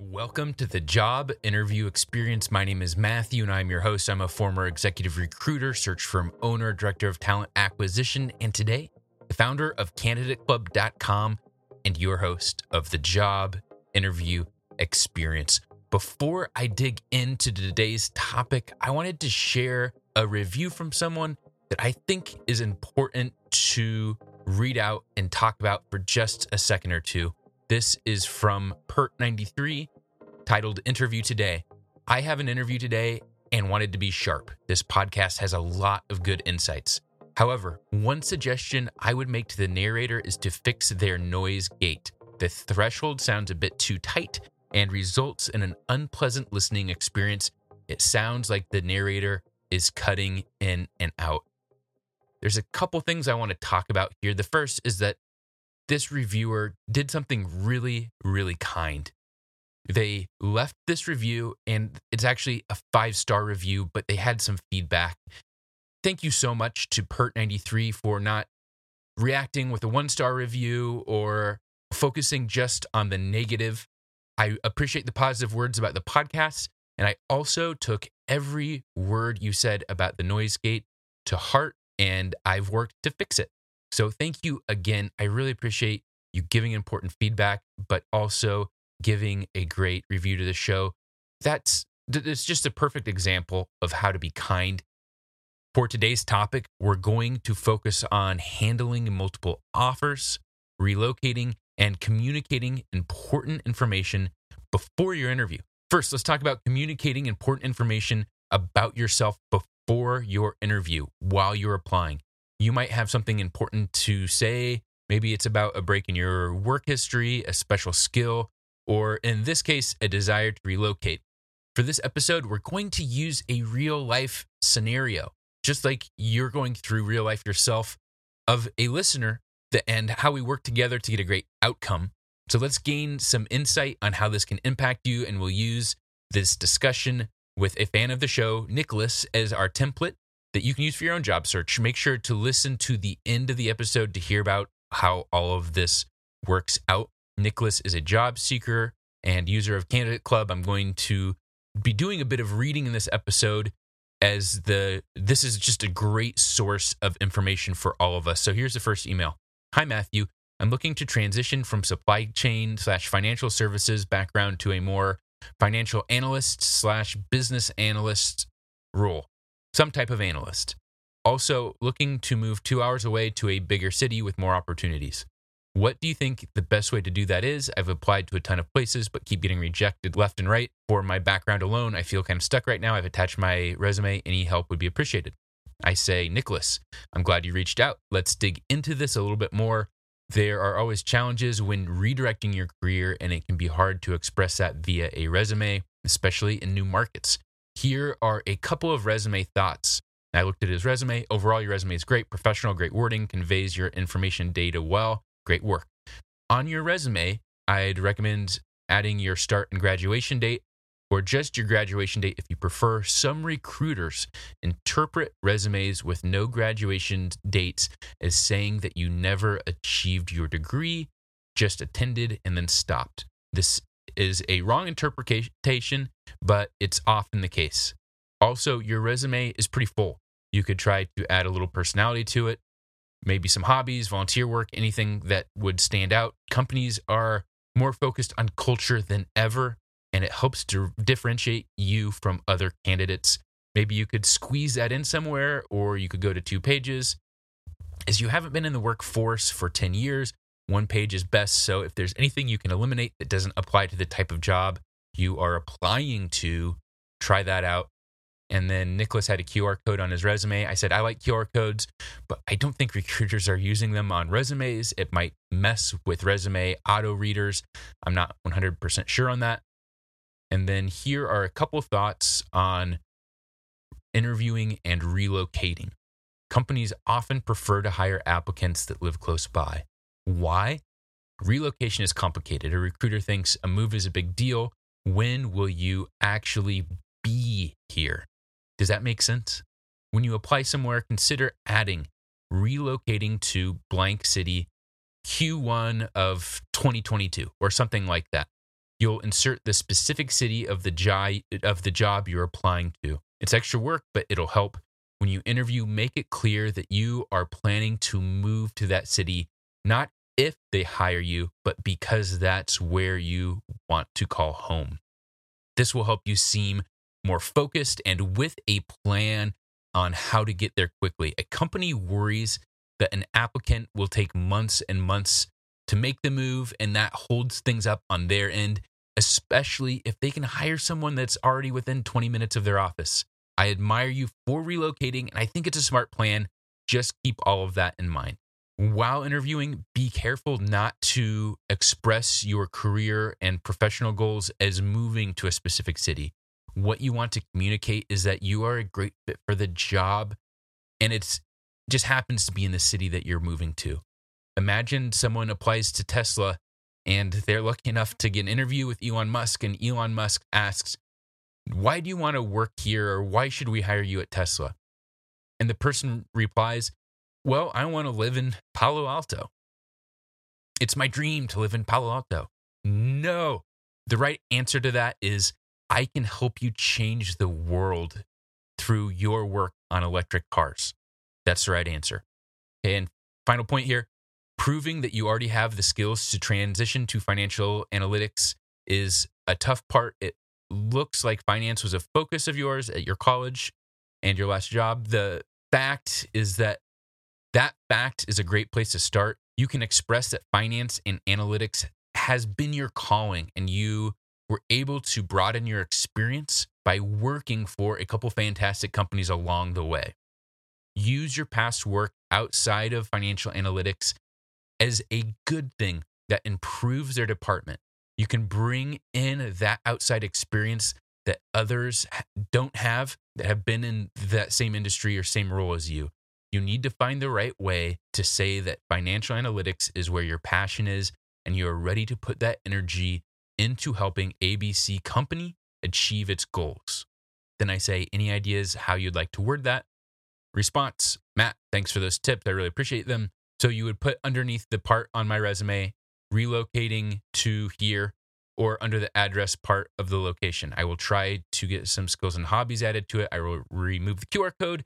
Welcome to the Job Interview Experience. My name is Matthew and I'm your host. I'm a former executive recruiter, search firm owner, director of talent acquisition, and today, the founder of CandidateClub.com and your host of the Job Interview Experience. Before I dig into today's topic, I wanted to share a review from someone that I think is important to read out and talk about for just a second or two. This is from Pert93 titled Interview Today. I have an interview today and wanted to be sharp. This podcast has a lot of good insights. However, one suggestion I would make to the narrator is to fix their noise gate. The threshold sounds a bit too tight and results in an unpleasant listening experience. It sounds like the narrator is cutting in and out. There's a couple things I want to talk about here. The first is that this reviewer did something really, really kind. They left this review, and it's actually a five star review, but they had some feedback. Thank you so much to Pert93 for not reacting with a one star review or focusing just on the negative. I appreciate the positive words about the podcast. And I also took every word you said about the noise gate to heart, and I've worked to fix it. So thank you again. I really appreciate you giving important feedback, but also giving a great review to the show. That's it's just a perfect example of how to be kind. For today's topic, we're going to focus on handling multiple offers, relocating, and communicating important information before your interview. First, let's talk about communicating important information about yourself before your interview while you're applying you might have something important to say. Maybe it's about a break in your work history, a special skill, or in this case, a desire to relocate. For this episode, we're going to use a real life scenario, just like you're going through real life yourself, of a listener and how we work together to get a great outcome. So let's gain some insight on how this can impact you, and we'll use this discussion with a fan of the show, Nicholas, as our template that you can use for your own job search. Make sure to listen to the end of the episode to hear about how all of this works out. Nicholas is a job seeker and user of Candidate Club. I'm going to be doing a bit of reading in this episode as the this is just a great source of information for all of us. So here's the first email. Hi Matthew, I'm looking to transition from supply chain slash financial services background to a more financial analyst slash business analyst role some type of analyst. Also, looking to move two hours away to a bigger city with more opportunities. What do you think the best way to do that is? I've applied to a ton of places, but keep getting rejected left and right. For my background alone, I feel kind of stuck right now. I've attached my resume. Any help would be appreciated. I say, Nicholas, I'm glad you reached out. Let's dig into this a little bit more. There are always challenges when redirecting your career, and it can be hard to express that via a resume, especially in new markets. Here are a couple of resume thoughts. I looked at his resume. Overall, your resume is great, professional, great wording, conveys your information data well. Great work. On your resume, I'd recommend adding your start and graduation date. or just your graduation date if you prefer. Some recruiters interpret resumes with no graduation dates as saying that you never achieved your degree, just attended, and then stopped. This is a wrong interpretation, but it's often the case. Also, your resume is pretty full. You could try to add a little personality to it, maybe some hobbies, volunteer work, anything that would stand out. Companies are more focused on culture than ever, and it helps to differentiate you from other candidates. Maybe you could squeeze that in somewhere, or you could go to two pages. As you haven't been in the workforce for 10 years, one page is best. So if there's anything you can eliminate that doesn't apply to the type of job you are applying to, try that out. And then Nicholas had a QR code on his resume. I said, I like QR codes, but I don't think recruiters are using them on resumes. It might mess with resume auto readers. I'm not 100% sure on that. And then here are a couple of thoughts on interviewing and relocating. Companies often prefer to hire applicants that live close by. Why? Relocation is complicated. A recruiter thinks a move is a big deal. When will you actually be here? Does that make sense? When you apply somewhere, consider adding relocating to blank city Q1 of 2022 or something like that. You'll insert the specific city of the job of the job you're applying to. It's extra work, but it'll help. When you interview, make it clear that you are planning to move to that city not if they hire you, but because that's where you want to call home. This will help you seem more focused and with a plan on how to get there quickly. A company worries that an applicant will take months and months to make the move, and that holds things up on their end, especially if they can hire someone that's already within 20 minutes of their office. I admire you for relocating, and I think it's a smart plan. Just keep all of that in mind while interviewing, be careful not to express your career and professional goals as moving to a specific city. What you want to communicate is that you are a great fit for the job and it's just happens to be in the city that you're moving to. Imagine someone applies to Tesla and they're lucky enough to get an interview with Elon Musk and Elon Musk asks, "Why do you want to work here or why should we hire you at Tesla?" And the person replies, well, I want to live in Palo Alto. It's my dream to live in Palo Alto. No. The right answer to that is I can help you change the world through your work on electric cars. That's the right answer. And final point here proving that you already have the skills to transition to financial analytics is a tough part. It looks like finance was a focus of yours at your college and your last job. The fact is that that fact is a great place to start. You can express that finance and analytics has been your calling and you were able to broaden your experience by working for a couple fantastic companies along the way. Use your past work outside of financial analytics as a good thing that improves their department. You can bring in that outside experience that others don't have that have been in that same industry or same role as you. You need to find the right way to say that financial analytics is where your passion is and you are ready to put that energy into helping ABC Company achieve its goals. Then I say, any ideas how you'd like to word that? Response Matt, thanks for those tips. I really appreciate them. So you would put underneath the part on my resume, relocating to here, or under the address part of the location. I will try to get some skills and hobbies added to it. I will remove the QR code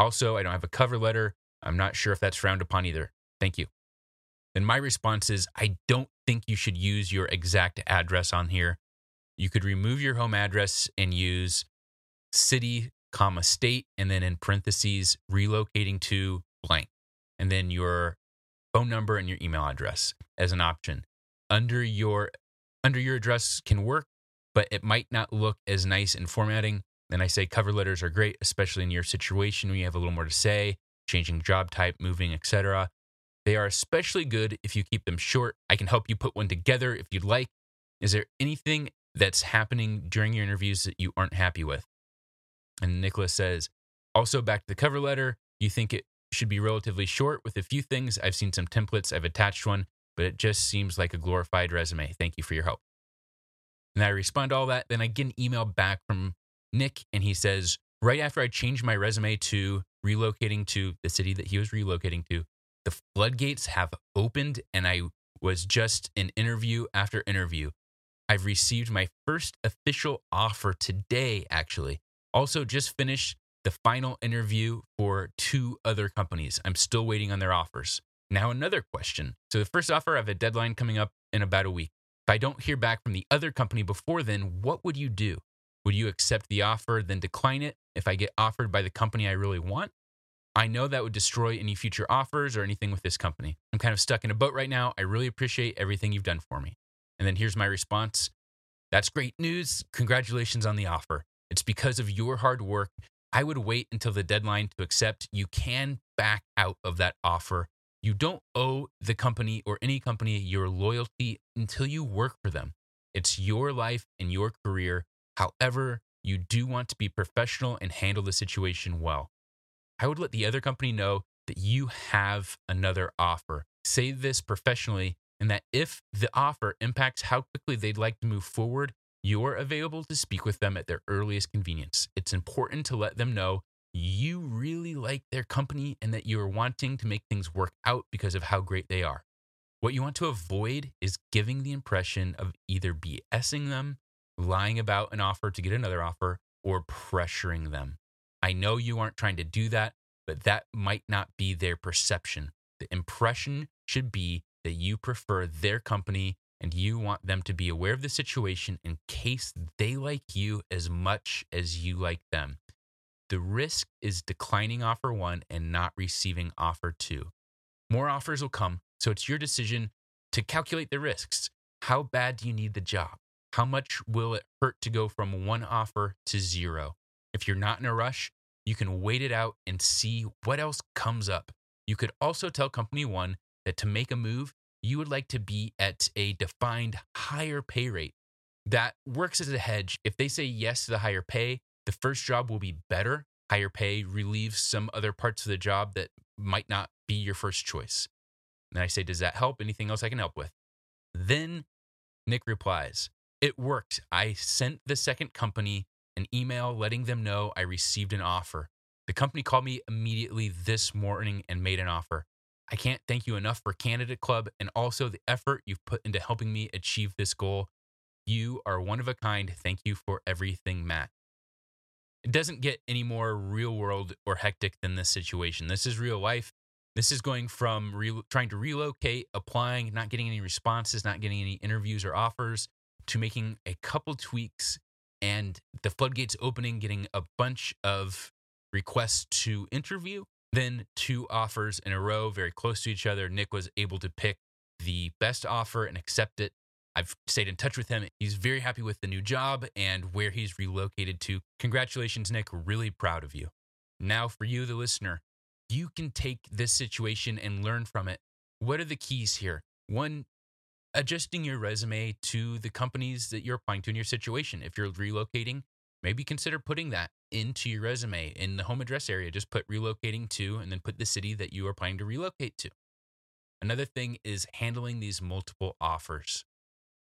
also, I don't have a cover letter. I'm not sure if that's frowned upon either. Thank you. And my response is I don't think you should use your exact address on here. You could remove your home address and use city, comma, state, and then in parentheses, relocating to blank, and then your phone number and your email address as an option. Under your under your address can work, but it might not look as nice in formatting. And I say cover letters are great, especially in your situation when you have a little more to say, changing job type, moving, etc. They are especially good if you keep them short. I can help you put one together if you'd like. Is there anything that's happening during your interviews that you aren't happy with? And Nicholas says, also back to the cover letter, you think it should be relatively short with a few things. I've seen some templates, I've attached one, but it just seems like a glorified resume. Thank you for your help. And I respond to all that. Then I get an email back from Nick, and he says, right after I changed my resume to relocating to the city that he was relocating to, the floodgates have opened, and I was just in interview after interview. I've received my first official offer today, actually. Also, just finished the final interview for two other companies. I'm still waiting on their offers. Now, another question. So, the first offer, I have a deadline coming up in about a week. If I don't hear back from the other company before then, what would you do? Would you accept the offer, then decline it if I get offered by the company I really want? I know that would destroy any future offers or anything with this company. I'm kind of stuck in a boat right now. I really appreciate everything you've done for me. And then here's my response That's great news. Congratulations on the offer. It's because of your hard work. I would wait until the deadline to accept. You can back out of that offer. You don't owe the company or any company your loyalty until you work for them. It's your life and your career. However, you do want to be professional and handle the situation well. I would let the other company know that you have another offer. Say this professionally, and that if the offer impacts how quickly they'd like to move forward, you're available to speak with them at their earliest convenience. It's important to let them know you really like their company and that you're wanting to make things work out because of how great they are. What you want to avoid is giving the impression of either BSing them, lying about an offer to get another offer, or pressuring them. I know you aren't trying to do that, but that might not be their perception. The impression should be that you prefer their company and you want them to be aware of the situation in case they like you as much as you like them. The risk is declining offer one and not receiving offer two. More offers will come, so it's your decision to calculate the risks. How bad do you need the job? How much will it hurt to go from one offer to zero? If you're not in a rush, you can wait it out and see what else comes up. You could also tell company one that to make a move, you would like to be at a defined higher pay rate. That works as a hedge. If they say yes to the higher pay, the first job will be better. Higher pay relieves some other parts of the job that might not be your first choice. And I say, Does that help? Anything else I can help with? Then Nick replies, It worked. I sent the second company an email letting them know I received an offer. The company called me immediately this morning and made an offer. I can't thank you enough for Candidate Club and also the effort you've put into helping me achieve this goal. You are one of a kind. Thank you for everything, Matt. It doesn't get any more real world or hectic than this situation. This is real life. This is going from re- trying to relocate, applying, not getting any responses, not getting any interviews or offers, to making a couple tweaks and the floodgates opening, getting a bunch of requests to interview then two offers in a row, very close to each other. Nick was able to pick the best offer and accept it. I've stayed in touch with him. He's very happy with the new job and where he's relocated to. Congratulations, Nick. Really proud of you. Now, for you, the listener, you can take this situation and learn from it. What are the keys here? One, adjusting your resume to the companies that you're applying to in your situation. If you're relocating, maybe consider putting that into your resume in the home address area. Just put relocating to and then put the city that you are planning to relocate to. Another thing is handling these multiple offers.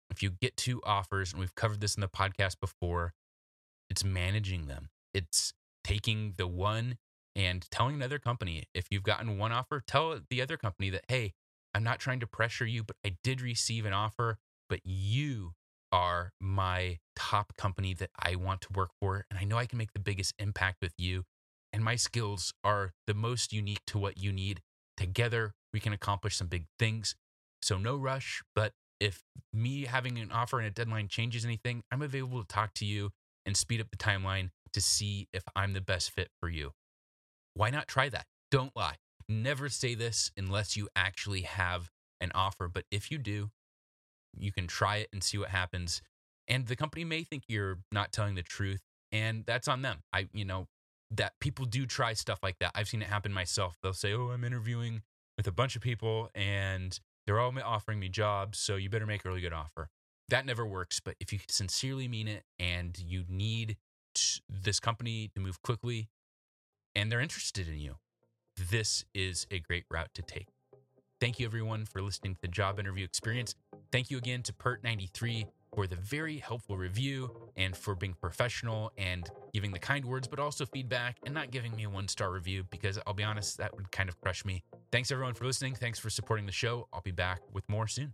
If you get two offers, and we've covered this in the podcast before, it's managing them. It's taking the one and telling another company if you've gotten one offer, tell the other company that, hey, I'm not trying to pressure you, but I did receive an offer, but you are my top company that I want to work for. And I know I can make the biggest impact with you. And my skills are the most unique to what you need. Together, we can accomplish some big things. So, no rush. But if me having an offer and a deadline changes anything, I'm available to talk to you and speed up the timeline to see if I'm the best fit for you. Why not try that? Don't lie. Never say this unless you actually have an offer. But if you do, you can try it and see what happens. And the company may think you're not telling the truth, and that's on them. I, you know, that people do try stuff like that. I've seen it happen myself. They'll say, "Oh, I'm interviewing with a bunch of people, and they're all offering me jobs, so you better make a really good offer." That never works. But if you sincerely mean it and you need this company to move quickly, and they're interested in you, this is a great route to take. Thank you, everyone, for listening to the job interview experience. Thank you again to Pert93. for the very helpful review and for being professional and giving the kind words, but also feedback and not giving me a one star review because I'll be honest, that would kind of crush me. Thanks everyone for listening. Thanks for supporting the show. I'll be back with more soon.